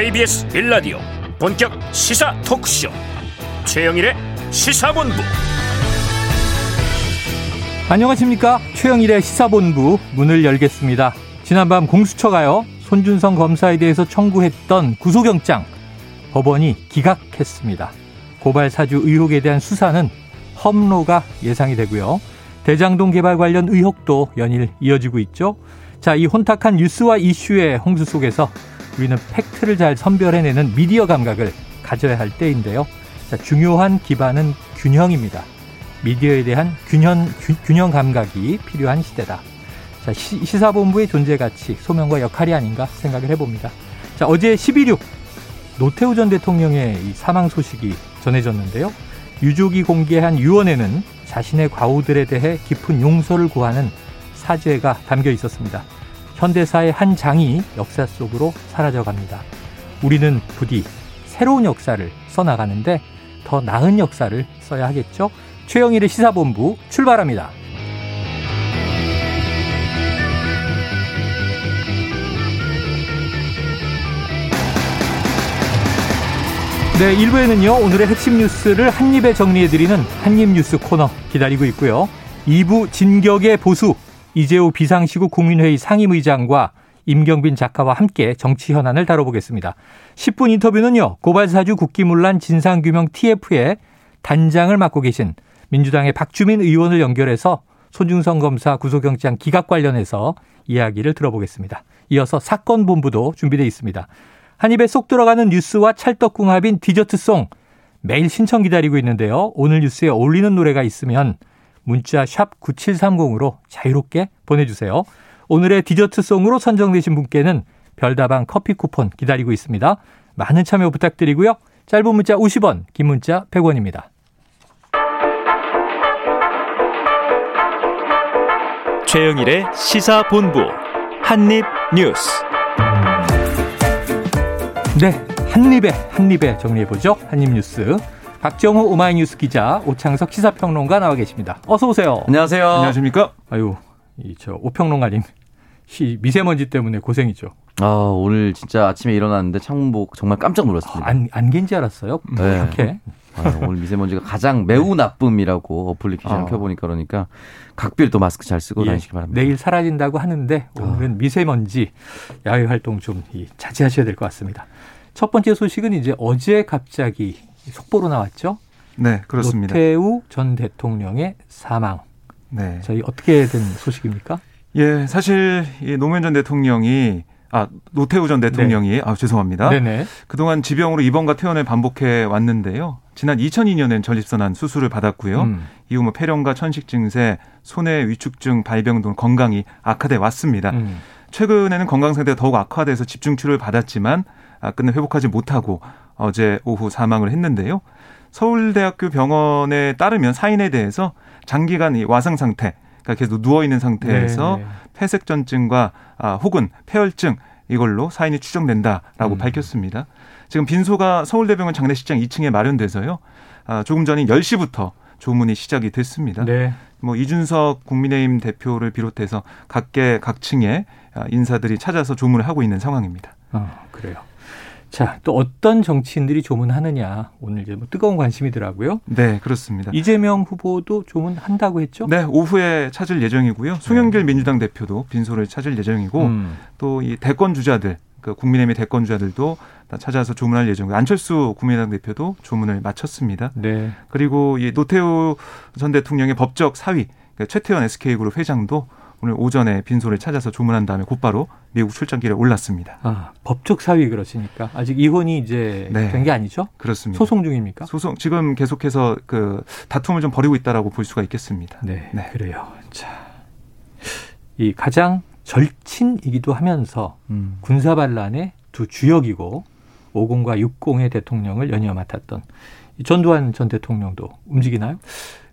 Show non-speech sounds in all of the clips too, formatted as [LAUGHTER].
KBS 1라디오 본격 시사 토크쇼. 최영일의 시사본부. 안녕하십니까? 최영일의 시사본부 문을 열겠습니다. 지난밤 공수처가요 손준성 검사에 대해서 청구했던 구속영장 법원이 기각했습니다. 고발 사주 의혹에 대한 수사는 험로가 예상이 되고요. 대장동 개발 관련 의혹도 연일 이어지고 있죠. 자, 이 혼탁한 뉴스와 이슈의 홍수 속에서 우리는 팩트를 잘 선별해내는 미디어 감각을 가져야 할 때인데요. 자, 중요한 기반은 균형입니다. 미디어에 대한 균형, 균형 감각이 필요한 시대다. 자, 시, 사본부의 존재 가치, 소명과 역할이 아닌가 생각을 해봅니다. 자, 어제 11.6 노태우 전 대통령의 이 사망 소식이 전해졌는데요. 유족이 공개한 유언에는 자신의 과오들에 대해 깊은 용서를 구하는 사죄가 담겨 있었습니다. 현대사의 한 장이 역사 속으로 사라져 갑니다. 우리는 부디 새로운 역사를 써나가는데 더 나은 역사를 써야 하겠죠? 최영일의 시사본부 출발합니다. 네, 1부에는요, 오늘의 핵심 뉴스를 한입에 정리해드리는 한입 뉴스 코너 기다리고 있고요. 2부 진격의 보수, 이재호 비상시국 국민회의 상임의장과 임경빈 작가와 함께 정치 현안을 다뤄보겠습니다. 10분 인터뷰는요. 고발사주 국기문란 진상규명 TF의 단장을 맡고 계신 민주당의 박주민 의원을 연결해서 손중성 검사 구속영장 기각 관련해서 이야기를 들어보겠습니다. 이어서 사건 본부도 준비되어 있습니다. 한 입에 쏙 들어가는 뉴스와 찰떡궁합인 디저트송 매일 신청 기다리고 있는데요. 오늘 뉴스에 어울리는 노래가 있으면 문자 샵 9730으로 자유롭게 보내주세요. 오늘의 디저트송으로 선정되신 분께는 별다방 커피 쿠폰 기다리고 있습니다. 많은 참여 부탁드리고요. 짧은 문자 50원, 긴 문자 100원입니다. 최영일의 시사본부 한입뉴스. 네, 한입에 한입에 정리해보죠. 한입뉴스. 박정호 오마이뉴스 기자, 오창석 시사평론가 나와 계십니다. 어서 오세요. 안녕하세요. 안녕하십니까? 아유, 이 저 오평론가님 미세먼지 때문에 고생이죠. 아 오늘 진짜 아침에 일어났는데 창문 보고 정말 깜짝 놀랐습니다. 안 안개인지 알았어요. 네. 이렇게. 아, 오늘 미세먼지가 가장 [LAUGHS] 매우 나쁨이라고 어플리케이션을 어. 켜보니까 그러니까 각별히 또 마스크 잘 쓰고 예, 다니시기 바랍니다. 내일 사라진다고 하는데 오늘은 어. 미세먼지 야외 활동 좀 자제하셔야 될 것 같습니다. 첫 번째 소식은 이제 어제 갑자기 속보로 나왔죠. 네, 그렇습니다. 노태우 전 대통령의 사망. 네. 저희 어떻게 된 소식입니까? 예, 사실 이 노무현 전 대통령이 아 노태우 전 대통령이 네. 아 죄송합니다. 네네. 그동안 지병으로 입원과 퇴원을 반복해 왔는데요. 지난 2002년엔 전립선암 수술을 받았고요. 음. 이후 뭐 폐렴과 천식 증세, 손해 위축증 발병 등 건강이 악화돼 왔습니다. 음. 최근에는 건강 상태가 더욱 악화돼서 집중 치료를 받았지만 아, 끝내 회복하지 못하고 어제 오후 사망을 했는데요. 서울대학교 병원에 따르면 사인에 대해서 장기간 이 와상 상태, 그러니까 계속 누워 있는 상태에서 네, 네. 폐색전증과 아, 혹은 폐혈증 이걸로 사인이 추정된다라고 음. 밝혔습니다. 지금 빈소가 서울대병원 장례식장 2층에 마련돼서요. 아, 조금 전인 10시부터 조문이 시작이 됐습니다. 네. 뭐 이준석 국민의힘 대표를 비롯해서 각계 각층의 아, 인사들이 찾아서 조문을 하고 있는 상황입니다. 아, 그래요. 자, 또 어떤 정치인들이 조문하느냐. 오늘 이제 뭐 뜨거운 관심이더라고요. 네, 그렇습니다. 이재명 후보도 조문한다고 했죠? 네, 오후에 찾을 예정이고요. 송영길 네. 민주당 대표도 빈소를 찾을 예정이고 음. 또이 대권 주자들 그 국민의힘의 대권 주자들도 찾아서 조문할 예정이고 안철수 국민의당 대표도 조문을 마쳤습니다. 네. 그리고 이 노태우 전 대통령의 법적 사위 그러니까 최태원 SK그룹 회장도 오늘 오전에 빈소를 찾아서 조문한 다음에 곧바로 미국 출장길에 올랐습니다. 아, 법적 사위 그러시니까 아직 이혼이 이제 네. 된게 아니죠? 그렇습니다. 소송 중입니까? 소송 지금 계속해서 그 다툼을 좀 벌이고 있다라고 볼 수가 있겠습니다. 네, 네. 그래요. 자, 이 가장 절친이기도 하면서 음. 군사 반란의 두 주역이고 50과 60의 대통령을 연이어 맡았던 전두환 전 대통령도 움직이나요?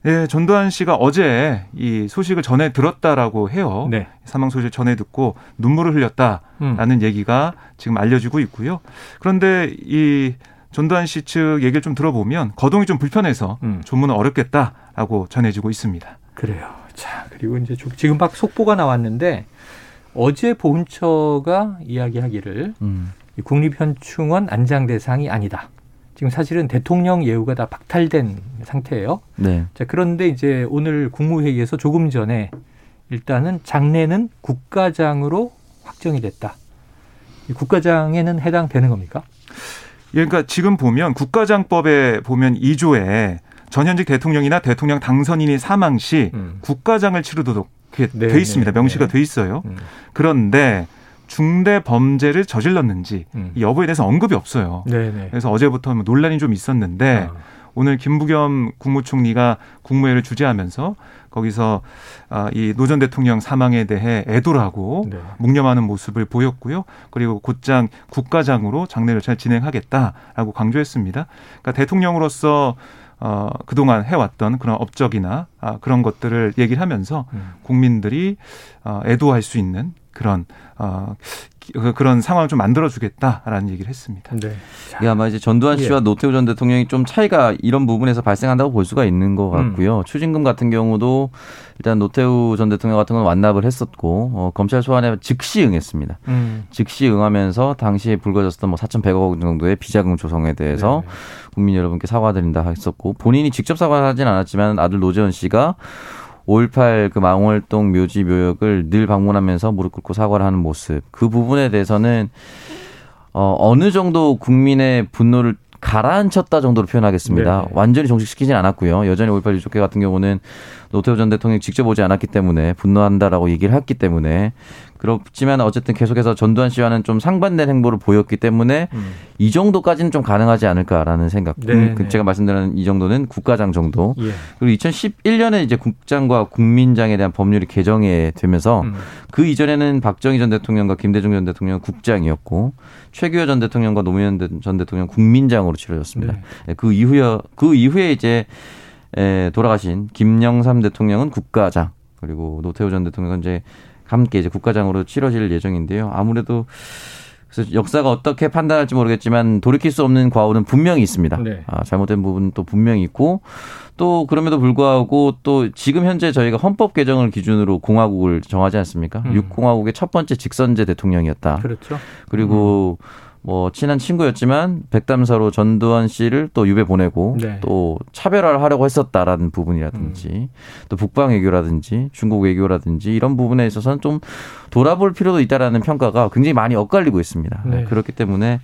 예, 전두환 씨가 어제 이 소식을 전해 들었다라고 해요. 네. 사망 소식을 전해 듣고 눈물을 흘렸다라는 음. 얘기가 지금 알려지고 있고요. 그런데 이 전두환 씨 측 얘기를 좀 들어보면 거동이 좀 불편해서 음. 조문은 어렵겠다라고 전해지고 있습니다. 그래요. 자, 그리고 이제 지금 막 속보가 나왔는데 어제 보훈처가 이야기하기를 음. 국립현충원 안장 대상이 아니다. 지금 사실은 대통령 예우가 다 박탈된 상태예요. 네. 자, 그런데 이제 오늘 국무회의에서 조금 전에 일단은 장례는 국가장으로 확정이 됐다. 국가장에는 해당되는 겁니까? 예, 그러니까 지금 보면 국가장법에 보면 2조에 전현직 대통령이나 대통령 당선인이 사망 시 음. 국가장을 치르도록 네, 돼 있습니다. 네, 명시가 네. 돼 있어요. 음. 그런데 중대 범죄를 저질렀는지 음. 이 여부에 대해서 언급이 없어요. 네네. 네. 그래서 어제부터 뭐 논란이 좀 있었는데 아. 오늘 김부겸 국무총리가 국무회를 주재하면서 거기서 아, 이노 전 대통령 사망에 대해 애도를 하고 네. 묵념하는 모습을 보였고요. 그리고 곧장 국가장으로 장례를 잘 진행하겠다라고 강조했습니다. 그러니까 대통령으로서 어, 그동안 해왔던 그런 업적이나 아, 그런 것들을 얘기를 하면서 음. 국민들이 어, 애도할 수 있는 그런 어, 그, 그런 상황을 좀 만들어주겠다라는 얘기를 했습니다. 네. 이 아마 이제 전두환 씨와 예. 노태우 전 대통령이 좀 차이가 이런 부분에서 발생한다고 볼 수가 있는 것 음. 같고요. 음. 추징금 같은 경우도 일단 노태우 전 대통령 같은 건 완납을 했었고 어, 검찰 소환에 즉시 응했습니다. 음. 즉시 응하면서 당시에 불거졌던 뭐 4,100억 원 정도의 비자금 조성에 대해서 네. 국민 여러분께 사과드린다 했었고 본인이 직접 사과하진 않았지만 아들 노재현 씨가 5.18 그 망월동 묘지 묘역을 늘 방문하면서 무릎 꿇고 사과를 하는 모습. 그 부분에 대해서는 어, 어느 정도 국민의 분노를 가라앉혔다 정도로 표현하겠습니다. 네. 완전히 종식시키진 않았고요. 여전히 5.18 유족회 같은 경우는 노태우 전 대통령이 직접 오지 않았기 때문에 분노한다라고 얘기를 했기 때문에 그렇지만 어쨌든 계속해서 전두환 씨와는 좀 상반된 행보를 보였기 때문에 음. 이 정도까지는 좀 가능하지 않을까라는 생각. 네, 음, 네. 제가 말씀드린 이 정도는 국가장 정도. 예. 그리고 2011년에 이제 국장과 국민장에 대한 법률이 개정이 되면서 음. 그 이전에는 박정희 전 대통령과 김대중 전 대통령 국장이었고 최규호 전 대통령과 노무현 전 대통령 국민장으로 치러졌습니다. 네. 예, 그 이후에 그 이후에 이제 돌아가신 김영삼 대통령은 국가장 그리고 노태우 전 대통령은 이제 함께 이제 국가장으로 치러질 예정인데요. 아무래도 그래서 역사가 어떻게 판단할지 모르겠지만 돌이킬 수 없는 과오는 분명히 있습니다. 네. 아, 잘못된 부분도 분명히 있고 또 그럼에도 불구하고 또 지금 현재 저희가 헌법 개정을 기준으로 공화국을 정하지 않습니까? 음. 6공화국의 첫 번째 직선제 대통령이었다. 그렇죠. 그리고 음. 뭐 친한 친구였지만 백담사로 전두환 씨를 또 유배 보내고 네. 또 차별화를 하려고 했었다라는 부분이라든지 음. 또 북방 외교라든지 중국 외교라든지 이런 부분에 있어서는 좀 돌아볼 필요도 있다라는 평가가 굉장히 많이 엇갈리고 있습니다. 네. 그렇기 때문에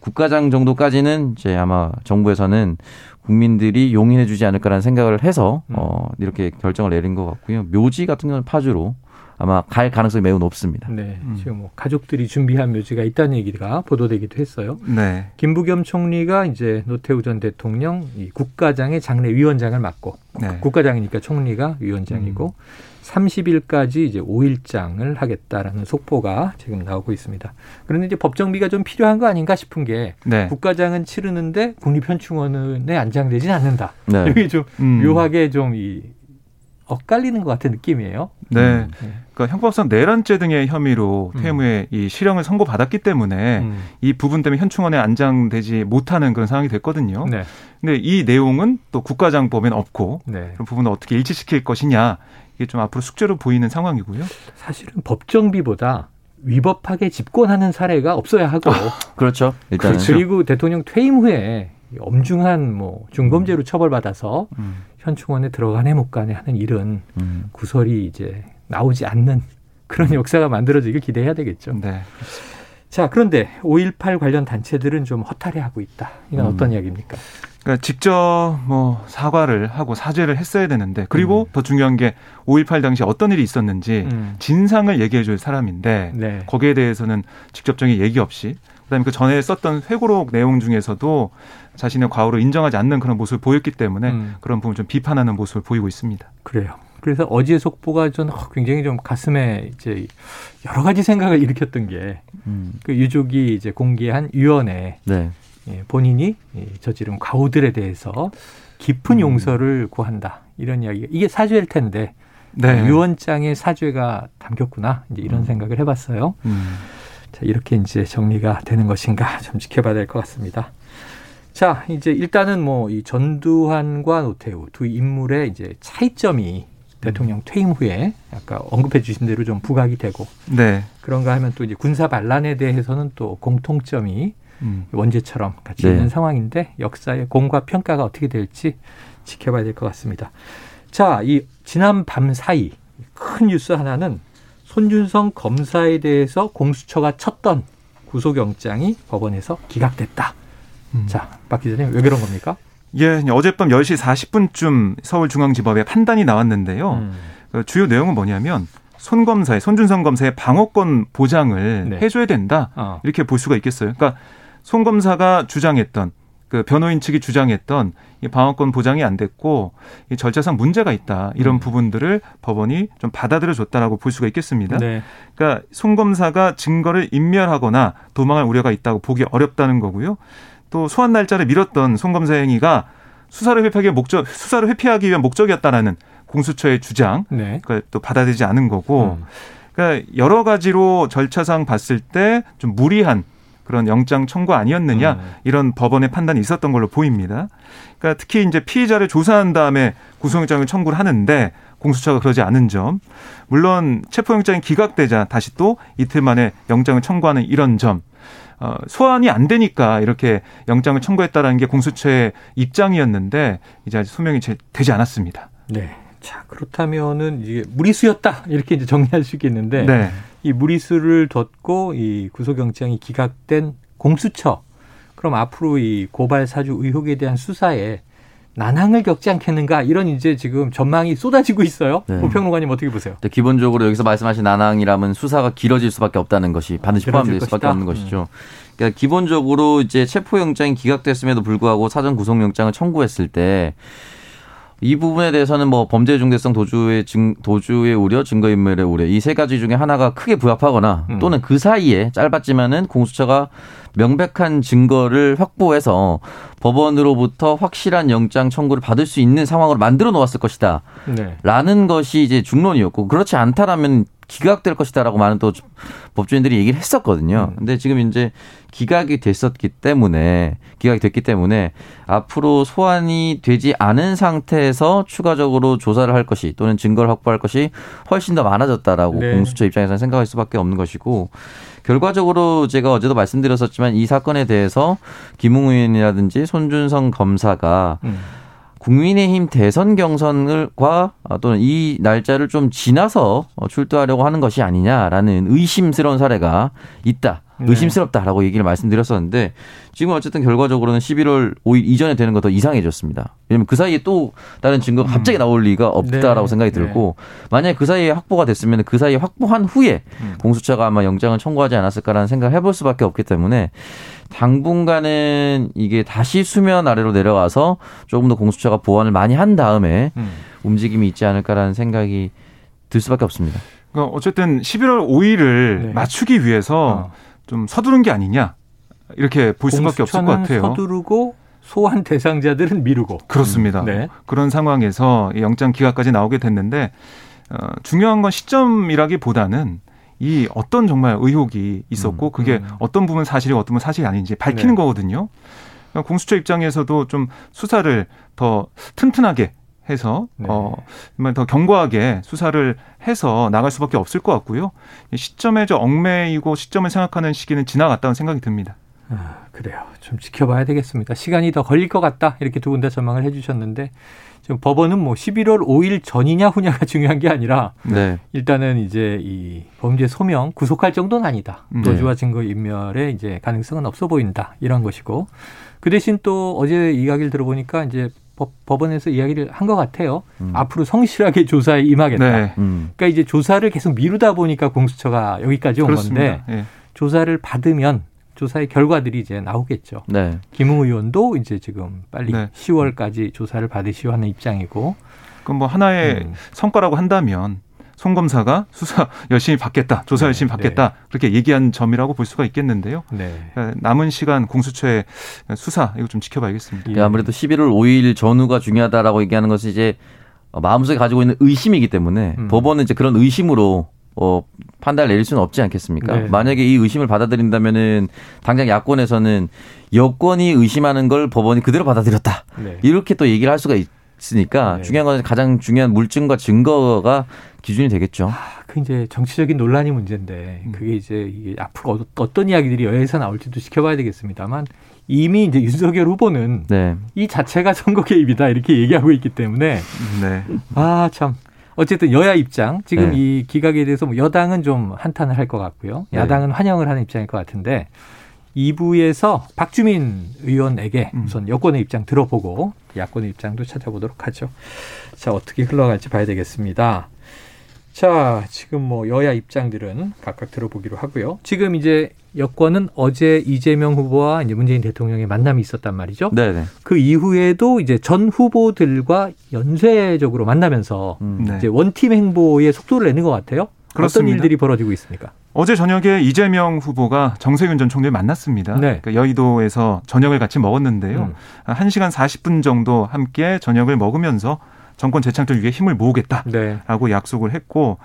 국가장 정도까지는 이제 아마 정부에서는 국민들이 용인해주지 않을까라는 생각을 해서 음. 어 이렇게 결정을 내린 것 같고요. 묘지 같은 경우는 파주로 아마 갈 가능성이 매우 높습니다. 네, 음. 지금 뭐 가족들이 준비한 묘지가 있다는 얘기가 보도되기도 했어요. 네. 김부겸 총리가 이제 노태우 전 대통령 이 국가장의 장례 위원장을 맡고 네. 국가장이니까 총리가 위원장이고 음. 30일까지 이제 5일장을 하겠다라는 속보가 지금 나오고 있습니다. 그런데 이제 법정비가 좀 필요한 거 아닌가 싶은 게 네. 국가장은 치르는데 국립현충원에 안장되진 않는다. 네. 이게 좀 음. 묘하게 좀 이 엇갈리는 것 같은 느낌이에요. 네. 음. 네. 그러니까 형법상 내란죄 등의 혐의로 음. 퇴무에 이 실형을 선고받았기 때문에 음. 이 부분 때문에 현충원에 안장되지 못하는 그런 상황이 됐거든요. 네. 근데 이 내용은 또 국가장법에는 없고 네. 그런 부분을 어떻게 일치시킬 것이냐 이게 좀 앞으로 숙제로 보이는 상황이고요. 사실은 법정비보다 위법하게 집권하는 사례가 없어야 하고 그렇죠. 일단 그리고 대통령 퇴임 후에 엄중한 뭐 중범죄로 처벌받아서 음. 현충원에 들어가네 못 가네 하는 일은 음. 구설이 이제 나오지 않는 그런 역사가 만들어지길 기대해야 되겠죠. 네. 자, 그런데 5.18 관련 단체들은 좀 허탈해하고 있다. 이건 음. 어떤 이야기입니까? 그러니까 직접 뭐 사과를 하고 사죄를 했어야 되는데 그리고 음. 더 중요한 게 5.18 당시 어떤 일이 있었는지 음. 진상을 얘기해 줄 사람인데 네. 거기에 대해서는 직접적인 얘기 없이 그다음에 그 전에 썼던 회고록 내용 중에서도 자신의 과오를 인정하지 않는 그런 모습을 보였기 때문에 음. 그런 부분 좀 비판하는 모습을 보이고 있습니다. 그래요. 그래서 어제 속보가 좀 굉장히 좀 가슴에 이제 여러 가지 생각을 일으켰던 게그 음. 그 유족이 이제 공개한 위원회 네. 예, 본인이 저지른 과오들에 대해서 깊은 음. 용서를 구한다 이런 이야기가 이게 사죄일 텐데 네. 유언장에 사죄가 담겼구나 이제 이런 음. 생각을 해봤어요. 음. 자, 이렇게 이제 정리가 되는 것인가 좀 지켜봐야 될 것 같습니다. 자, 이제 일단은 뭐 이 전두환과 노태우 두 인물의 이제 차이점이 대통령 퇴임 후에 아까 언급해 주신 대로 좀 부각이 되고 네. 그런가 하면 또 이제 군사 반란에 대해서는 또 공통점이 음. 원제처럼 같이 네. 있는 상황인데 역사의 공과 평가가 어떻게 될지 지켜봐야 될 것 같습니다. 자, 이 지난 밤 사이 큰 뉴스 하나는 손준성 검사에 대해서 공수처가 쳤던 구속영장이 법원에서 기각됐다. 음. 자, 박 기자님 왜 그런 겁니까? 예, 어젯밤 10시 40분쯤 서울중앙지법에 판단이 나왔는데요. 음. 그 주요 내용은 뭐냐면 손 검사의 손준성 검사의 방어권 보장을 네. 해줘야 된다 어. 이렇게 볼 수가 있겠어요. 그러니까 손 검사가 주장했던 그 변호인 측이 주장했던 이 방어권 보장이 안 됐고 이 절차상 문제가 있다 이런 음. 부분들을 법원이 좀 받아들여 줬다라고 볼 수가 있겠습니다. 네. 그러니까 송 검사가 증거를 인멸하거나 도망할 우려가 있다고 보기 어렵다는 거고요. 또 소환 날짜를 미뤘던 송 검사 행위가 수사를 회피하기 목적 수사를 회피하기 위한 목적이었다라는 공수처의 주장 네. 그러니까 또 받아들이지 않은 거고. 음. 그러니까 여러 가지로 절차상 봤을 때 좀 무리한 그런 영장 청구 아니었느냐 음. 이런 법원의 판단이 있었던 걸로 보입니다. 그러니까 특히 이제 피의자를 조사한 다음에 구속영장을 청구를 하는데 공수처가 그러지 않은 점, 물론 체포영장이 기각되자 다시 또 이틀 만에 영장을 청구하는 이런 점, 어, 소환이 안 되니까 이렇게 영장을 청구했다라는 게 공수처의 입장이었는데 이제 아직 소명이 되지 않았습니다. 네. 자 그렇다면은 이게 무리수였다 이렇게 이제 정리할 수 있겠는데 네. 이 무리수를 뒀고 이 구속영장이 기각된 공수처 그럼 앞으로 이 고발 사주 의혹에 대한 수사에 난항을 겪지 않겠는가 이런 이제 지금 전망이 쏟아지고 있어요. 네. 고평론가님 어떻게 보세요? 기본적으로 여기서 말씀하신 난항이라면 수사가 길어질 수밖에 없다는 것이 반드시 포함될 수밖에 없는 것이죠. 음. 그러니까 기본적으로 이제 체포영장이 기각됐음에도 불구하고 사전 구속영장을 청구했을 때 이 부분에 대해서는 뭐 범죄 중대성 도주의 증 도주의 우려, 증거인멸의 우려 이 세 가지 중에 하나가 크게 부합하거나 음. 또는 그 사이에 짧았지만은 공수처가 명백한 증거를 확보해서 법원으로부터 확실한 영장 청구를 받을 수 있는 상황으로 만들어 놓았을 것이다. 네. 라는 것이 이제 중론이었고 그렇지 않다라면 기각될 것이다라고 많은 또 법조인들이 얘기를 했었거든요. 음. 근데 지금 이제 기각이 됐었기 때문에 기각이 됐기 때문에 앞으로 소환이 되지 않은 상태에서 추가적으로 조사를 할 것이 또는 증거를 확보할 것이 훨씬 더 많아졌다라고 네. 공수처 입장에서는 생각할 수밖에 없는 것이고 결과적으로 제가 어제도 말씀드렸었지만 이 사건에 대해서 김웅 의원이라든지 손준성 검사가 음. 국민의힘 대선 경선과 또는 이 날짜를 좀 지나서 출두하려고 하는 것이 아니냐라는 의심스러운 사례가 있다. 네. 의심스럽다라고 얘기를 말씀드렸었는데 지금 어쨌든 결과적으로는 11월 5일 이전에 되는 거 더 이상해졌습니다. 왜냐면 그 사이에 또 다른 증거가 음. 갑자기 나올 리가 없다라고 네. 생각이 들고 네. 만약에 그 사이에 확보가 됐으면 그 사이에 확보한 후에 음. 공수처가 아마 영장을 청구하지 않았을까라는 생각을 해볼 수밖에 없기 때문에 당분간은 이게 다시 수면 아래로 내려가서 조금 더 공수처가 보완을 많이 한 다음에 음. 움직임이 있지 않을까라는 생각이 들 수밖에 없습니다. 그러니까 어쨌든 11월 5일을 네. 맞추기 위해서 어. 좀 서두른 게 아니냐 이렇게 볼 수밖에 없을 것 같아요. 서두르고 소환 대상자들은 미루고 그렇습니다. 음. 네. 그런 상황에서 영장 기각까지 나오게 됐는데 어, 중요한 건 시점이라기보다는 이 어떤 정말 의혹이 있었고 음, 그게 음. 어떤 부분 사실이 어떤 부분 사실이 아닌지 밝히는 네. 거거든요. 공수처 입장에서도 좀 수사를 더 튼튼하게 해서 네. 어 더 견고하게 수사를 해서 나갈 수밖에 없을 것 같고요. 시점에 저 얽매이고 시점을 생각하는 시기는 지나갔다는 생각이 듭니다. 아, 그래요. 좀 지켜봐야 되겠습니다. 시간이 더 걸릴 것 같다. 이렇게 두분다 전망을 해 주셨는데 지금 법원은 뭐 11월 5일 전이냐 후냐가 [LAUGHS] 중요한 게 아니라 네. 일단은 이제 이 범죄 소명 구속할 정도는 아니다. 네. 도주와 증거 인멸의 이제 가능성은 없어 보인다. 이런 것이고 그 대신 또 어제 이야기를 들어보니까 이제 법, 법원에서 이야기를 한 것 같아요. 음. 앞으로 성실하게 조사에 임하겠다. 네. 음. 그러니까 이제 조사를 계속 미루다 보니까 공수처가 여기까지 온 그렇습니다. 건데 네. 조사를 받으면 조사의 결과들이 이제 나오겠죠. 네. 김웅 의원도 이제 지금 빨리 네. 10월까지 조사를 받으시오 하는 입장이고. 그럼 뭐 하나의 음. 성과라고 한다면 송 검사가 수사 [LAUGHS] 열심히 받겠다, 조사 네, 열심히 받겠다 네. 그렇게 얘기한 점이라고 볼 수가 있겠는데요. 네. 그러니까 남은 시간 공수처의 수사 이거 좀 지켜봐야겠습니다. 예. 아무래도 11월 5일 전후가 중요하다라고 얘기하는 것은 이제 마음속에 가지고 있는 의심이기 때문에 음. 법원은 이제 그런 의심으로 어, 판단을 내릴 수는 없지 않겠습니까? 네. 만약에 이 의심을 받아들인다면은 당장 야권에서는 여권이 의심하는 걸 법원이 그대로 받아들였다. 네. 이렇게 또 얘기를 할 수가 있, 있으니까 네. 중요한 건 가장 중요한 물증과 증거가 기준이 되겠죠. 아, 그 이제 정치적인 논란이 문제인데 음. 그게 이제 이게 앞으로 어떤 이야기들이 여야에서 나올지도 지켜봐야 되겠습니다만 이미 이제 윤석열 후보는 네. 이 자체가 선거 개입이다 이렇게 얘기하고 있기 때문에 네. 아 참 어쨌든 여야 입장 지금 네. 이 기각에 대해서 뭐 여당은 좀 한탄을 할 것 같고요. 네. 야당은 환영을 하는 입장일 것 같은데 2부에서 박주민 의원에게 음. 우선 여권의 입장 들어보고 야권의 입장도 찾아보도록 하죠. 자, 어떻게 흘러갈지 봐야 되겠습니다. 자, 지금 뭐 여야 입장들은 각각 들어보기로 하고요. 지금 이제 여권은 어제 이재명 후보와 이제 문재인 대통령의 만남이 있었단 말이죠. 네네. 그 이후에도 이제 전 후보들과 연쇄적으로 만나면서 음, 네. 이제 원팀 행보에 속도를 내는 것 같아요. 그렇습니다. 어떤 일들이 벌어지고 있습니까? 어제 저녁에 이재명 후보가 정세균 전 총리를 만났습니다. 네. 그러니까 여의도에서 저녁을 같이 먹었는데요. 음. 1시간 40분 정도 함께 저녁을 먹으면서 정권 재창출 위해 힘을 모으겠다라고 네. 약속을 했고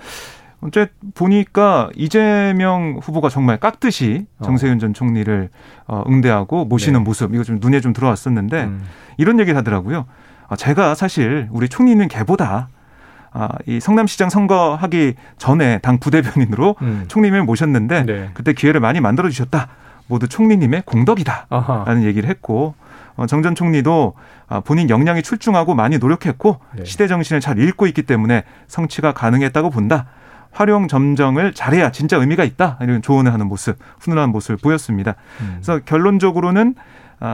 어째 보니까 이재명 후보가 정말 깍듯이 어. 정세균 전 총리를 어, 응대하고 모시는 네. 모습 이거 좀 눈에 좀 들어왔었는데 음. 이런 얘기를 하더라고요. 아, 제가 사실 우리 총리는 개보다 아, 이 성남시장 선거하기 전에 당 부대변인으로 음. 총리님을 모셨는데 네. 그때 기회를 많이 만들어 주셨다. 모두 총리님의 공덕이다라는 아하. 얘기를 했고 어, 정전 총리도 아, 본인 역량이 출중하고 많이 노력했고 네. 시대 정신을 잘 읽고 있기 때문에 성취가 가능했다고 본다. 활용 점정을 잘해야 진짜 의미가 있다. 이런 조언을 하는 모습, 훈훈한 모습을 보였습니다. 음. 그래서 결론적으로는 아,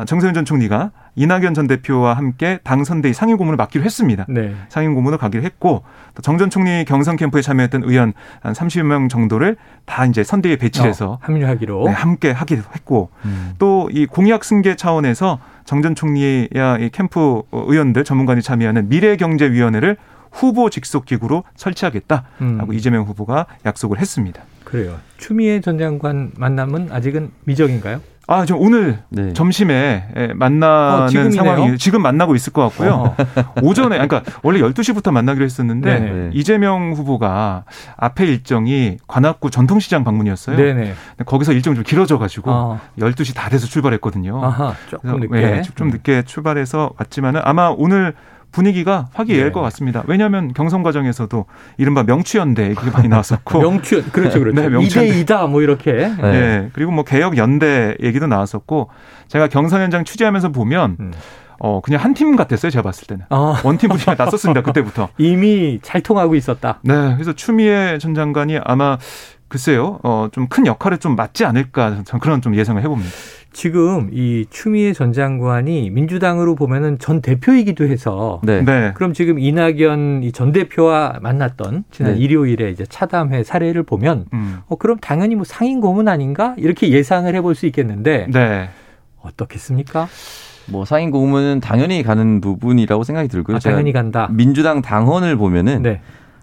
정세윤 전 총리가 이낙연 전 대표와 함께 당 선대위 상임 고문을 맡기로 했습니다. 네. 상임 고문을 가기로 했고 정 전 총리 경선 캠프에 참여했던 의원 한 30여 명 정도를 다 이제 선대위에 배치해서 어, 합류하기로 네, 함께 하기로 했고 음. 또이 공약 승계 차원에서 정 전 총리야 이 캠프 의원들 전문가들이 참여하는 미래경제위원회를 후보 직속 기구로 설치하겠다라고 음. 이재명 후보가 약속을 했습니다. 그래요. 추미애 전 장관 만남은 아직은 미정인가요? 아, 저 오늘 네. 점심에 예, 만나는 어, 상황이 지금 만나고 있을 것 같고요. 어. [LAUGHS] 오전에 그러니까 원래 12시부터 만나기로 했었는데 네네. 이재명 후보가 앞에 일정이 관악구 전통시장 방문이었어요. 네네. 거기서 일정이 좀 길어져 가지고 어. 12시 다 돼서 출발했거든요. 아하, 조금 늦게. 네, 좀 늦게 출발해서 왔지만은 아마 오늘 분위기가 화기애애할 네. 것 같습니다. 왜냐하면 경선 과정에서도 이른바 명추연대 얘기가 많이 나왔었고 [LAUGHS] 명추 그렇죠 그렇죠. 네, 명추연대. 2대 2다 뭐 이렇게. 네. 네. 그리고 뭐 개혁 연대 얘기도 나왔었고 제가 경선 현장 취재하면서 보면 음. 어 그냥 한 팀 같았어요 제가 봤을 때는 아. 원팀 분위기가 났었습니다 그때부터 [LAUGHS] 이미 잘 통하고 있었다. 네, 그래서 추미애 전 장관이 아마 글쎄요, 어, 좀 큰 역할을 좀 맡지 않을까, 그런 좀 예상을 해봅니다. 지금 이 추미애 전 장관이 민주당으로 보면은 전 대표이기도 해서 네. 네. 그럼 지금 이낙연 이 전 대표와 만났던 지난 네. 일요일에 이제 차담회 사례를 보면 음. 어 그럼 당연히 뭐 상임 고문 아닌가 이렇게 예상을 해볼 수 있겠는데 네. 어떻겠습니까? 뭐 상임 고문은 당연히 가는 부분이라고 생각이 들고요. 아, 당연히 간다. 민주당 당원을 보면은 네.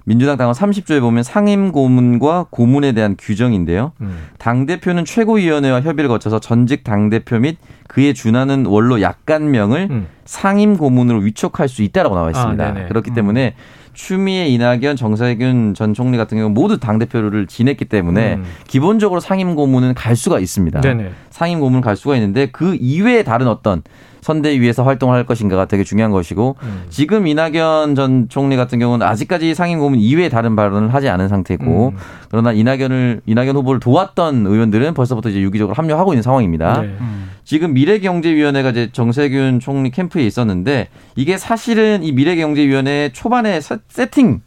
민주당 당원 30조에 보면 상임 고문과 고문에 대한 규정인데요. 음. 당 대표는 최고위원회와 협의를 거쳐서 전직 당 대표 및 그에 준하는 원로 약간명을 음. 상임 고문으로 위촉할 수 있다라고 나와 있습니다. 아, 그렇기 음. 때문에 추미애, 이낙연, 정세균 전 총리 같은 경우 모두 당 대표를 지냈기 때문에 음. 기본적으로 상임 고문은 갈 수가 있습니다. 네네. 상임 고문 갈 수가 있는데 그 이외에 다른 어떤 선대위에서 활동을 할 것인가가 되게 중요한 것이고 음. 지금 이낙연 전 총리 같은 경우는 아직까지 상임 고문 이외에 다른 발언을 하지 않은 상태고 음. 그러나 이낙연을 이낙연 후보를 도왔던 의원들은 벌써부터 이제 유기적으로 합류하고 있는 상황입니다. 네. 음. 지금 미래경제위원회가 이제 정세균 총리 캠프에 있었는데 이게 사실은 이 미래경제위원회 초반에 세팅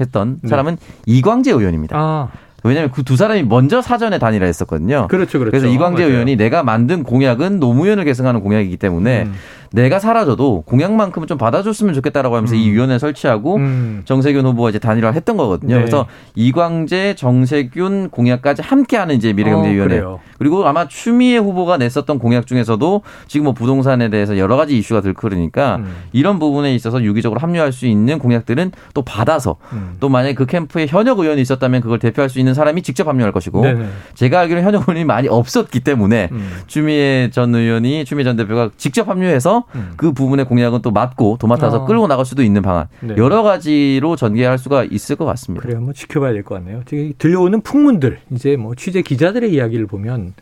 했던 네. 사람은 이광재 의원입니다. 아. 왜냐하면 그 두 사람이 먼저 사전에 단일화 했었거든요. 그렇죠, 그렇죠. 그래서 이광재 맞아요. 의원이 내가 만든 공약은 노무현을 계승하는 공약이기 때문에 음. 내가 사라져도 공약만큼은 좀 받아줬으면 좋겠다라고 하면서 음. 이 위원회 설치하고 음. 정세균 후보가 이제 단일화를 했던 거거든요. 네. 그래서 이광재, 정세균 공약까지 함께하는 이제 미래경제위원회. 어, 그리고 아마 추미애 후보가 냈었던 공약 중에서도 지금 뭐 부동산에 대해서 여러 가지 이슈가 들끓으니까 음. 이런 부분에 있어서 유기적으로 합류할 수 있는 공약들은 또 받아서 음. 또 만약에 그 캠프에 현역 의원이 있었다면 그걸 대표할 수 있는 사람이 직접 합류할 것이고 네네. 제가 알기로는 현역 의원이 많이 없었기 때문에 음. 추미애 전 의원이 추미애 전 대표가 직접 합류해서 음. 그 부분의 공약은 또 맞고 도맡아서 어. 끌고 나갈 수도 있는 방안 네. 여러 가지로 전개할 수가 있을 것 같습니다. 그래요, 한번 지켜봐야 될 것 같네요. 지금 들려오는 풍문들 이제 뭐 취재 기자들의 이야기를 보면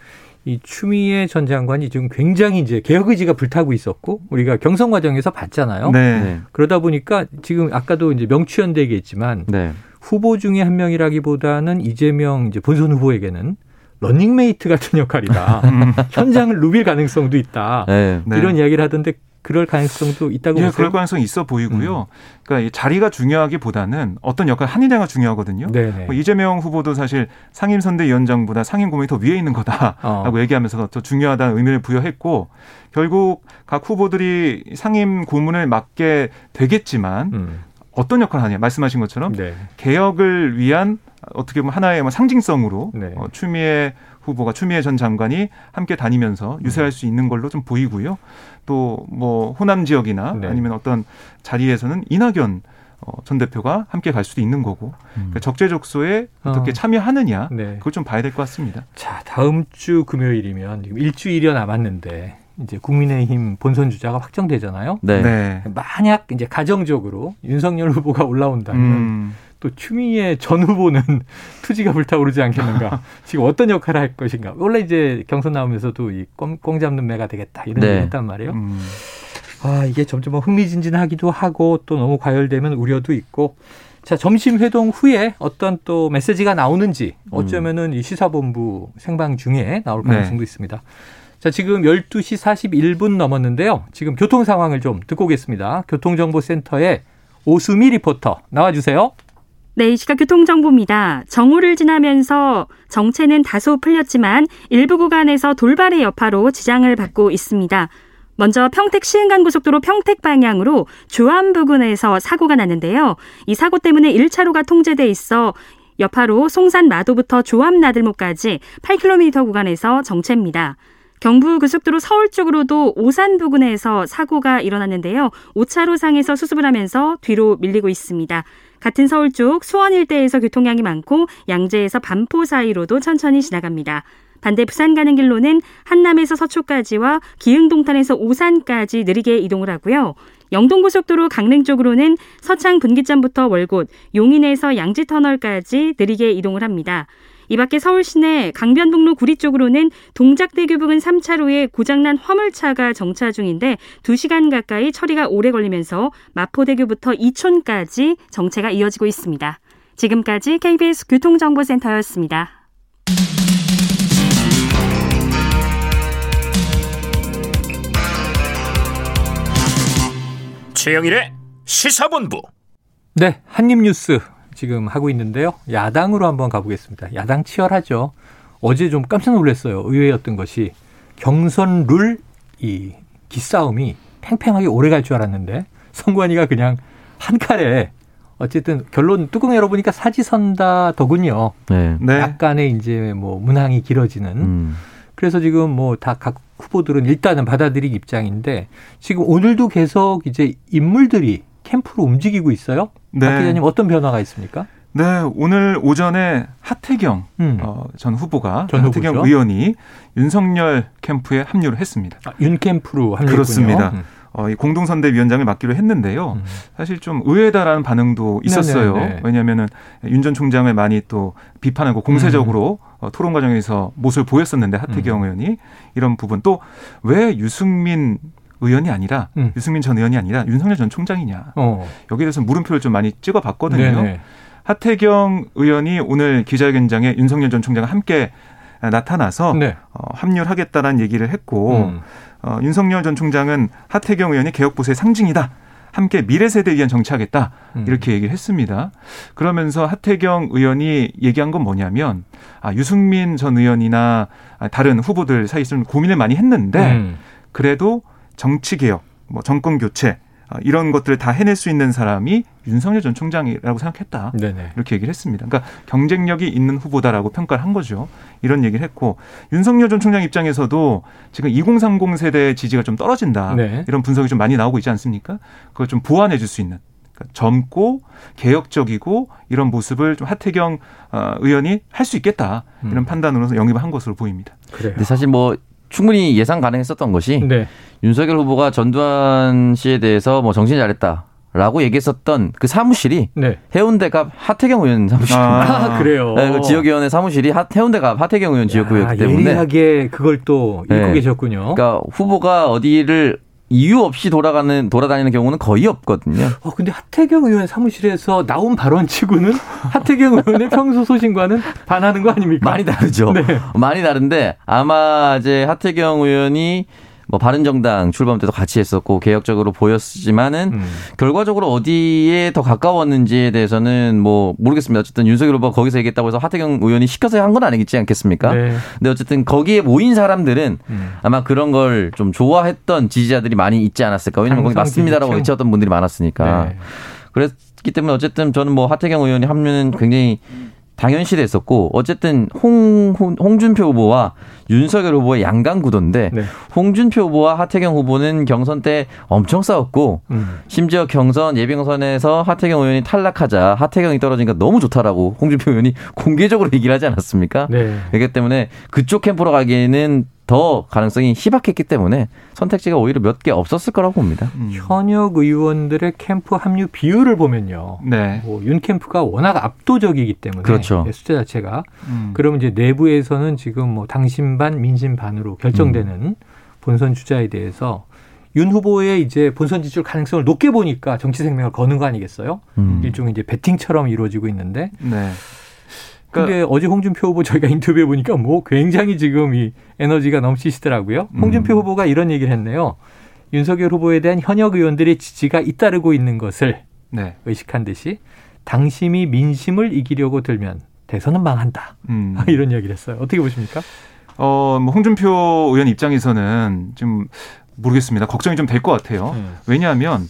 이 추미애 전 장관이 지금 굉장히 이제 개혁 의지가 불타고 있었고 우리가 경선 과정에서 봤잖아요. 네. 네. 그러다 보니까 지금 아까도 이제 명추현대 얘기했지만 네. 후보 중에 한 명이라기보다는 이재명 이제 본선 후보에게는 런닝메이트 같은 역할이다. 음. 현장을 누빌 가능성도 있다. 네. 이런 이야기를 하던데 그럴 가능성도 있다고 예, 보세요? 그럴 가능성이 있어 보이고요. 음. 그러니까 자리가 중요하기보다는 어떤 역할 하느냐가 중요하거든요. 뭐 이재명 후보도 사실 상임선대위원장보다 상임고문이 더 위에 있는 거다라고 어. 얘기하면서 더 중요하다는 의미를 부여했고 결국 각 후보들이 상임고문을 맡게 되겠지만 음. 어떤 역할을 하냐 말씀하신 것처럼 네. 개혁을 위한 어떻게 보면 하나의 뭐 상징성으로 네. 어, 추미애 후보가 추미애 전 장관이 함께 다니면서 유세할 수 있는 걸로 좀 보이고요. 또 뭐 호남 지역이나 네. 아니면 어떤 자리에서는 이낙연 어, 전 대표가 함께 갈 수도 있는 거고 음. 그러니까 적재적소에 어떻게 어. 참여하느냐 네. 그걸 좀 봐야 될 것 같습니다. 자 다음 주 금요일이면 일주일여 남았는데 이제 국민의힘 본선 주자가 확정되잖아요. 네. 네. 만약 이제 가정적으로 윤석열 후보가 올라온다면 음. 또 추미애 전 후보는 [LAUGHS] 투지가 불타오르지 않겠는가. [LAUGHS] 지금 어떤 역할을 할 것인가. 원래 이제 경선 나오면서도 이꽁 잡는 매가 되겠다 이런 네. 얘기 했단 말이에요. 음. 아 이게 점점 뭐 흥미진진하기도 하고 또 너무 과열되면 우려도 있고. 자 점심 회동 후에 어떤 또 메시지가 나오는지 어쩌면은 이 시사본부 생방 중에 나올 가능성도 네. 있습니다. 자, 지금 12시 41분 넘었는데요. 지금 교통 상황을 좀 듣고 오겠습니다. 교통정보센터의 오수미 리포터 나와주세요. 네, 이 시각 교통정보입니다. 정오를 지나면서 정체는 다소 풀렸지만 일부 구간에서 돌발의 여파로 지장을 받고 있습니다. 먼저 평택 시흥간고속도로 평택 방향으로 조암 부근에서 사고가 났는데요. 이 사고 때문에 1차로가 통제돼 있어 여파로 송산 마도부터 조암 나들목까지 8km 구간에서 정체입니다. 경부고속도로 서울 쪽으로도 오산 부근에서 사고가 일어났는데요. 5차로상에서 수습을 하면서 뒤로 밀리고 있습니다. 같은 서울 쪽 수원 일대에서 교통량이 많고 양재에서 반포 사이로도 천천히 지나갑니다. 반대 부산 가는 길로는 한남에서 서초까지와 기흥동탄에서 오산까지 느리게 이동을 하고요. 영동고속도로 강릉 쪽으로는 서창 분기점부터 월곶, 용인에서 양지터널까지 느리게 이동을 합니다. 이 밖에 서울 시내 강변북로 구리 쪽으로는 동작대교 부근 3차로에 고장난 화물차가 정차 중인데 2시간 가까이 처리가 오래 걸리면서 마포대교부터 이촌까지 정체가 이어지고 있습니다. 지금까지 KBS 교통정보센터였습니다. 최영일의 시사본부. 네, 한입뉴스 지금 하고 있는데요. 야당으로 한번 가보겠습니다. 야당 치열하죠. 어제 좀 깜짝 놀랐어요. 의외였던 것이 경선 룰 이 기싸움이 팽팽하게 오래 갈 줄 알았는데 선관위가 그냥 한 칼에 어쨌든 결론 뚜껑 열어보니까 사지선다 더군요. 네. 네. 약간의 이제 뭐 문항이 길어지는. 음. 그래서 지금 뭐 다 각 후보들은 일단은 받아들이기 입장인데 지금 오늘도 계속 이제 인물들이 캠프로 움직이고 있어요. 네. 박 기자님 어떤 변화가 있습니까? 네, 오늘 오전에 하태경 음. 어, 전 후보가 전 하태경 후보죠? 의원이 윤석열 캠프에 합류를 했습니다. 아, 윤 캠프로 합류 그렇습니다. 음. 어, 이 공동선대위원장을 맡기로 했는데요. 음. 사실 좀 의외다라는 반응도 있었어요. 네네네. 왜냐하면은 윤 전 총장을 많이 또 비판하고 공세적으로 음. 어, 토론 과정에서 모습을 보였었는데 하태경 음. 의원이 이런 부분 또 왜 유승민 의원이 아니라 음. 유승민 전 의원이 아니라 윤석열 전 총장이냐. 어. 여기에 대해서 물음표를 좀 많이 찍어봤거든요. 네네. 하태경 의원이 오늘 기자회견장에 윤석열 전 총장과 함께 나타나서 네. 어, 합류를 하겠다라는 얘기를 했고 음. 어, 윤석열 전 총장은 하태경 의원이 개혁보수의 상징이다. 함께 미래 세대에 위한 정치하겠다 음. 이렇게 얘기를 했습니다. 그러면서 하태경 의원이 얘기한 건 뭐냐면 아 유승민 전 의원이나 다른 후보들 사이 좀 고민을 많이 했는데 음. 그래도 정치 개혁, 뭐 정권 교체 어, 이런 것들을 다 해낼 수 있는 사람이 윤석열 전 총장이라고 생각했다. 네네. 이렇게 얘기를 했습니다. 그러니까 경쟁력이 있는 후보다라고 평가를 한 거죠. 이런 얘기를 했고 윤석열 전 총장 입장에서도 지금 2030 세대의 지지가 좀 떨어진다. 네. 이런 분석이 좀 많이 나오고 있지 않습니까? 그걸 좀 보완해 줄 수 있는 그러니까 젊고 개혁적이고 이런 모습을 좀 하태경 어, 의원이 할 수 있겠다. 이런 음. 판단으로서 영입을 한 것으로 보입니다. 그래요. 근데 사실 뭐 충분히 예상 가능했었던 것이 네. 윤석열 후보가 전두환 씨에 대해서 뭐 정신 잘했다. 라고 얘기했었던 그 사무실이 네. 해운대갑 하태경 의원 사무실입니다. 아, 그래요. 네, 그 지역위원회 사무실이 하, 해운대갑 하태경 의원 지역구였기 때문에 예리하게 그걸 또 읽고 네. 계셨군요. 그러니까 후보가 어디를 이유 없이 돌아가는 돌아다니는 경우는 거의 없거든요. 어 근데 하태경 의원 사무실에서 나온 발언치고는 [LAUGHS] 하태경 의원의 평소 소신과는 반하는 거 아닙니까? 많이 다르죠. 네. 많이 다른데 아마 이제 하태경 의원이 뭐 바른정당 출범 때도 같이 했었고 개혁적으로 보였지만은 음. 결과적으로 어디에 더 가까웠는지에 대해서는 뭐 모르겠습니다. 어쨌든 윤석열 후보가 거기서 얘기했다고 해서 하태경 의원이 시켜서 한 건 아니겠지 않겠습니까? 네. 근데 어쨌든 거기에 모인 사람들은 음. 아마 그런 걸 좀 좋아했던 지지자들이 많이 있지 않았을까? 왜냐면 거기 맞습니다라고 외쳤던 분들이 많았으니까. 네. 그랬기 때문에 어쨌든 저는 뭐 하태경 의원이 합류는 굉장히 당연시됐었고 어쨌든 홍, 홍 홍 준표 후보와 윤석열 후보의 양강 구도인데 네. 홍준표 후보와 하태경 후보는 경선 때 엄청 싸웠고 음. 심지어 경선 예비경선에서 하태경 의원이 탈락하자 하태경이 떨어지니까 너무 좋다라고 홍준표 의원이 공개적으로 얘기를 하지 않았습니까? 네. 그렇기 때문에 그쪽 캠프로 가기에는 더 가능성이 희박했기 때문에 선택지가 오히려 몇 개 없었을 거라고 봅니다. 음. 현역 의원들의 캠프 합류 비율을 보면요. 네. 뭐 윤 캠프가 워낙 압도적이기 때문에 그렇죠. 숫자 자체가 음. 그러면 이제 내부에서는 지금 뭐 당신 반 민심 반으로 결정되는 음. 본선 주자에 대해서 윤 후보의 이제 본선 지출 가능성을 높게 보니까 정치 생명을 거는 거 아니겠어요? 음. 일종의 이제 배팅처럼 이루어지고 있는데 네. 근데 그러니까 어제 홍준표 후보 저희가 인터뷰해 보니까 뭐 굉장히 지금 이 에너지가 넘치시더라고요. 홍준표 음. 후보가 이런 얘기를 했네요. 윤석열 후보에 대한 현역 의원들의 지지가 잇따르고 있는 것을 네. 의식한 듯이 당심이 민심을 이기려고 들면 대선은 망한다. 음. [LAUGHS] 이런 이야기를 했어요. 어떻게 보십니까? 어, 뭐 홍준표 의원 입장에서는 좀 모르겠습니다. 걱정이 좀 될 것 같아요. 음. 왜냐하면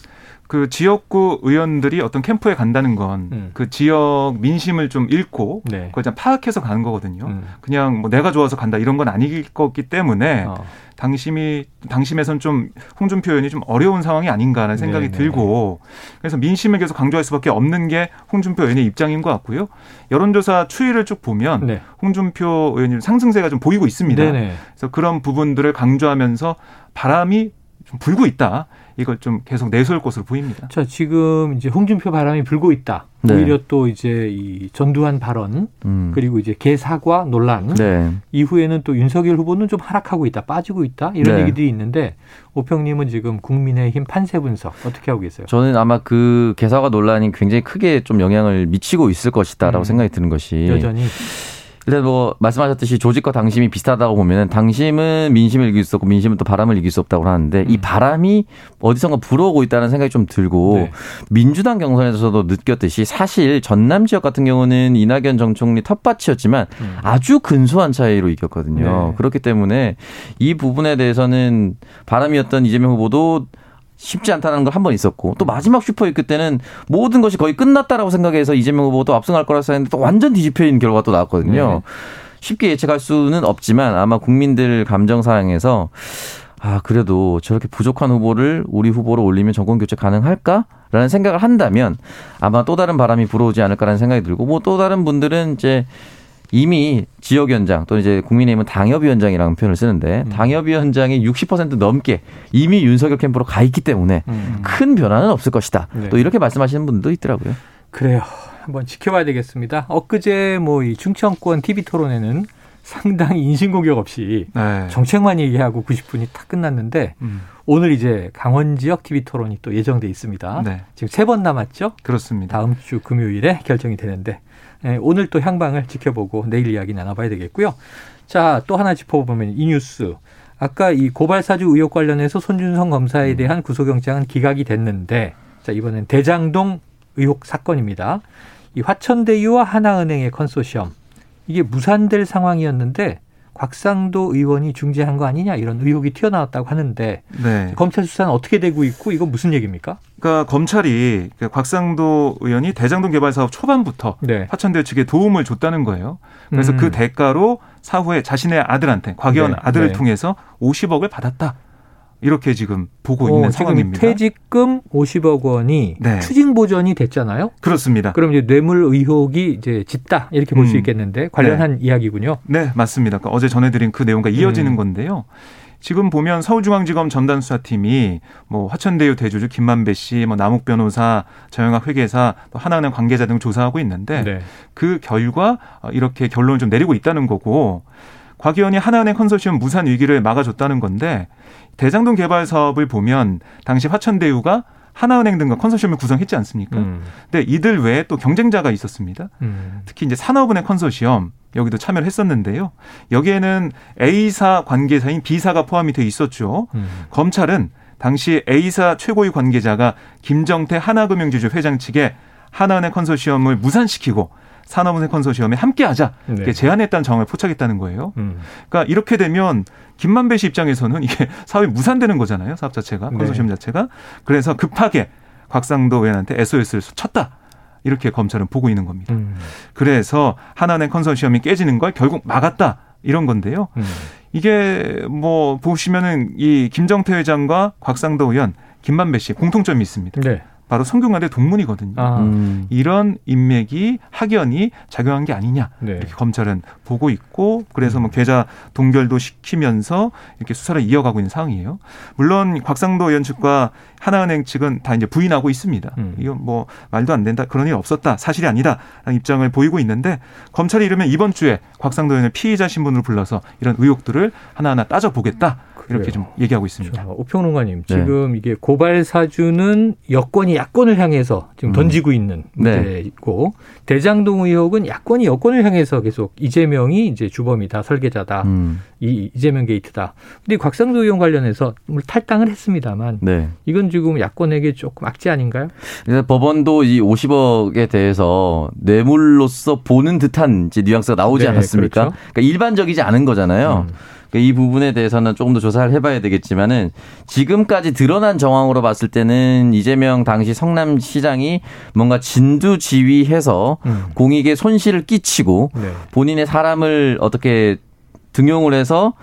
그 지역구 의원들이 어떤 캠프에 간다는 건그 음. 그 지역 민심을 좀 읽고 네. 그걸 좀 파악해서 가는 거거든요. 음. 그냥 뭐 내가 좋아서 간다 이런 건 아닐 거기 때문에 어. 당심이 당심에선 좀 홍준표 의원이 좀 어려운 상황이 아닌가라는 생각이 네네. 들고 그래서 민심을 계속 강조할 수밖에 없는 게 홍준표 의원의 입장인 것 같고요. 여론조사 추이를 쭉 보면 네. 홍준표 의원님 상승세가 좀 보이고 있습니다. 네네. 그래서 그런 부분들을 강조하면서 바람이 좀 불고 있다. 이걸 좀 계속 내세울 것으로 보입니다. 자, 지금 이제 홍준표 바람이 불고 있다. 네. 오히려 또 이제 이 전두환 발언 음. 그리고 이제 개사과 논란 네. 이후에는 또 윤석열 후보는 좀 하락하고 있다, 빠지고 있다 이런 네. 얘기들이 있는데 오평님은 지금 국민의힘 판세 분석 어떻게 하고 계세요? 저는 아마 그 개사과 논란이 굉장히 크게 좀 영향을 미치고 있을 것이다라고 음. 생각이 드는 것이 여전히 일단 뭐 말씀하셨듯이 조직과 당심이 비슷하다고 보면은 당심은 민심을 이길 수 없고 민심은 또 바람을 이길 수 없다고 하는데 음. 이 바람이 어디선가 불어오고 있다는 생각이 좀 들고 네. 민주당 경선에서도 느꼈듯이 사실 전남 지역 같은 경우는 이낙연 정 총리 텃밭이었지만 음. 아주 근소한 차이로 이겼거든요. 네. 그렇기 때문에 이 부분에 대해서는 바람이었던 이재명 후보도 쉽지 않다는 걸 한 번 있었고 또 마지막 슈퍼위크 때는 모든 것이 거의 끝났다라고 생각해서 이재명 후보도 압승할 거라 생각했는데 또 완전 뒤집혀있는 결과가 또 나왔거든요. 네. 쉽게 예측할 수는 없지만 아마 국민들 감정사항에서 아, 그래도 저렇게 부족한 후보를 우리 후보로 올리면 정권 교체 가능할까 라는 생각을 한다면 아마 또 다른 바람이 불어오지 않을까라는 생각이 들고 뭐 또 다른 분들은 이제 이미 지역위원장 또는 이제 국민의힘은 당협위원장이라는 표현을 쓰는데 음. 당협위원장이 60% 넘게 이미 윤석열 캠프로 가 있기 때문에 음. 큰 변화는 없을 것이다. 네. 또 이렇게 말씀하시는 분도 있더라고요. 그래요. 한번 지켜봐야 되겠습니다. 엊그제 뭐 이 충청권 TV 토론에는 상당히 인신공격 없이 네. 정책만 얘기하고 90분이 탁 끝났는데 음. 오늘 이제 강원 지역 TV 토론이 또 예정돼 있습니다. 네. 지금 세 번 남았죠? 그렇습니다. 다음 주 금요일에 결정이 되는데 예, 오늘 또 향방을 지켜보고 내일 이야기 나눠봐야 되겠고요. 자, 또 하나 짚어보면 이 뉴스. 아까 이 고발사주 의혹 관련해서 손준성 검사에 음. 대한 구속영장은 기각이 됐는데, 자, 이번엔 대장동 의혹 사건입니다. 이 화천대유와 하나은행의 컨소시엄. 이게 무산될 상황이었는데, 곽상도 의원이 중재한 거 아니냐 이런 의혹이 튀어나왔다고 하는데 네. 검찰 수사는 어떻게 되고 있고 이건 무슨 얘기입니까? 그러니까 검찰이 그 곽상도 의원이 대장동 개발 사업 초반부터 네. 화천대유 측에 도움을 줬다는 거예요. 그래서 그 음. 그 대가로 사후에 자신의 아들한테 곽의원 네. 아들을 네. 통해서 50억을 받았다. 이렇게 지금 보고 어, 있는 상황입니다. 퇴직금 50억 원이 네. 추징 보전이 됐잖아요. 그렇습니다. 그럼 이제 뇌물 의혹이 이제 짙다 이렇게 볼수 음. 있겠는데 관련한 네. 이야기군요. 네, 맞습니다. 그러니까 어제 전해드린 그 내용과 이어지는 음. 건데요. 지금 보면 서울중앙지검 전담수사팀이 뭐 화천대유 대주주 김만배 씨, 뭐 남욱 변호사, 정영학 회계사, 또 하나은행 관계자 등 조사하고 있는데 네. 그 결과 이렇게 결론을 좀 내리고 있다는 거고 곽 의원이 하나은행 컨소시엄 무산 위기를 막아줬다는 건데 대장동 개발 사업을 보면 당시 화천대유가 하나은행 등과 컨소시엄을 구성했지 않습니까? 음. 근데 이들 외에 또 경쟁자가 있었습니다. 음. 특히 이제 산업은행 컨소시엄 여기도 참여를 했었는데요. 여기에는 A사 관계사인 B사가 포함이 돼 있었죠. 음. 검찰은 당시 A사 최고위 관계자가 김정태 하나금융지주 회장 측에 하나은행 컨소시엄을 무산시키고 산업은행 컨소시엄에 함께하자 네. 제안했다는 정황을 포착했다는 거예요. 음. 그러니까 이렇게 되면 김만배 씨 입장에서는 이게 [LAUGHS] 사업이 무산되는 거잖아요. 사업 자체가 네. 컨소시엄 네. 자체가 그래서 급하게 곽상도 의원한테 SOS를 쳤다. 이렇게 검찰은 보고 있는 겁니다. 음. 그래서 하나은행 컨소시엄이 깨지는 걸 결국 막았다. 이런 건데요. 음. 이게 뭐 보시면은 이 김정태 회장과 곽상도 의원, 김만배 씨 공통점이 있습니다. 네. 바로 성균관대 동문이거든요. 아. 음. 이런 인맥이 학연이 작용한 게 아니냐 네. 이렇게 검찰은 보고 있고 그래서 뭐 음. 계좌 동결도 시키면서 이렇게 수사를 이어가고 있는 상황이에요. 물론 곽상도 의원 측과 하나은행 측은 다 이제 부인하고 있습니다. 음. 이건 뭐 말도 안 된다 그런 일 없었다 사실이 아니다라는 입장을 보이고 있는데 검찰이 이러면 이번 주에 곽상도 의원을 피의자 신분으로 불러서 이런 의혹들을 하나하나 따져보겠다. 이렇게 좀 얘기하고 있습니다. 자, 오평론가님, 네. 지금 이게 고발 사주는 여권이 야권을 향해서 지금 음. 던지고 있는 네. 문제고 네. 대장동 의혹은 야권이 여권을 향해서 계속 이재명이 이제 주범이다, 설계자다, 음. 이 이재명 게이트다. 근데 곽상도 의원 관련해서 탈당을 했습니다만 네. 이건 지금 야권에게 조금 악재 아닌가요? 법원도 이 50억에 대해서 뇌물로서 보는 듯한 이제 뉘앙스가 나오지 네, 않았습니까? 그렇죠. 그러니까 일반적이지 않은 거잖아요. 음. 그러니까 이 부분에 대해서는 조금 더 조사를 해봐야 되겠지만은 지금까지 드러난 정황으로 봤을 때는 이재명 당시 성남시장이 뭔가 진두지휘해서 음. 공익에 손실을 끼치고 네. 본인의 사람을 어떻게 등용을 해서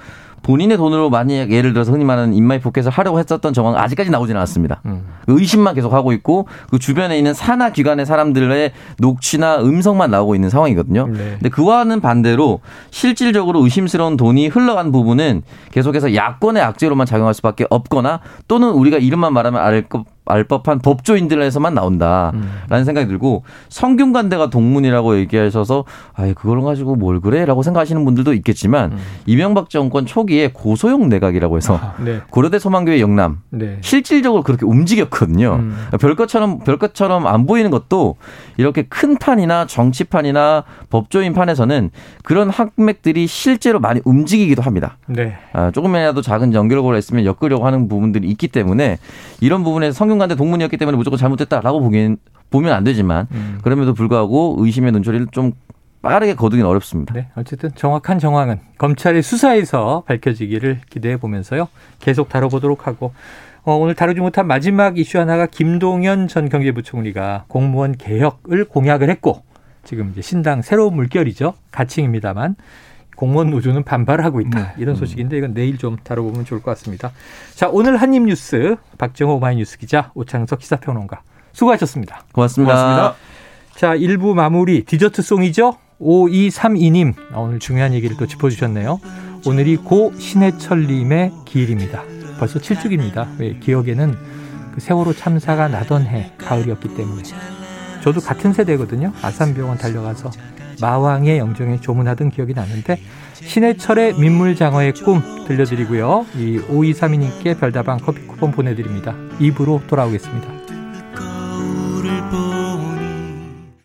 본인의 돈으로 만약 예를 들어서 흔히 말하는 in my pocket을 하려고 했었던 정황은 아직까지 나오진 않았습니다. 음. 그 의심만 계속 하고 있고 그 주변에 있는 산하 기관의 사람들의 녹취나 음성만 나오고 있는 상황이거든요. 네. 근데 그와는 반대로 실질적으로 의심스러운 돈이 흘러간 부분은 계속해서 야권의 악재로만 작용할 수밖에 없거나 또는 우리가 이름만 말하면 알 것 알 법한 법조인들에서만 나온다라는 음. 생각이 들고 성균관대가 동문이라고 얘기하셔서 아 그걸 가지고 뭘 그래라고 생각하시는 분들도 있겠지만 음. 이명박 정권 초기에 고소용 내각이라고 해서 아, 네. 고려대 소망교회 영남 네. 실질적으로 그렇게 움직였거든요. 음. 별것처럼 별것처럼 안 보이는 것도 이렇게 큰 판이나 정치판이나 법조인 판에서는 그런 학맥들이 실제로 많이 움직이기도 합니다. 네. 아, 조금이라도 작은 연결고를 했으면 엮으려고 하는 부분들이 있기 때문에 이런 부분에서 성균 관대 동문이었기 때문에 무조건 잘못됐다라고 보기엔 보면 안 되지만 음. 그럼에도 불구하고 의심의 눈초리를 좀 빠르게 거두기는 어렵습니다. 네, 어쨌든 정확한 정황은 검찰의 수사에서 밝혀지기를 기대해 보면서요. 계속 다뤄보도록 하고 어, 오늘 다루지 못한 마지막 이슈 하나가 김동연 전 경제부총리가 공무원 개혁을 공약을 했고 지금 이제 신당 새로운 물결이죠. 가칭입니다만 공무원 노조는 반발하고 있다. 네. 이런 소식인데 이건 내일 좀 다뤄보면 좋을 것 같습니다. 자, 오늘 한입 뉴스 박정호 오마이뉴스 기자 오창석 시사평론가 수고하셨습니다. 고맙습니다. 고맙습니다. 자, 1부 마무리 디저트송이죠. 5232님 오늘 중요한 얘기를 또 짚어주셨네요. 오늘이 고 신해철님의 기일입니다. 벌써 7주기입니다. 왜 기억에는 그 세월호 참사가 나던 해 가을이었기 때문에 저도 같은 세대거든요. 아산병원 달려가서 마왕의 영정에 조문하던 기억이 나는데 신해철의 민물장어의 꿈 들려드리고요. 이 5232님께 별다방 커피 쿠폰 보내드립니다. 입으로 돌아오겠습니다.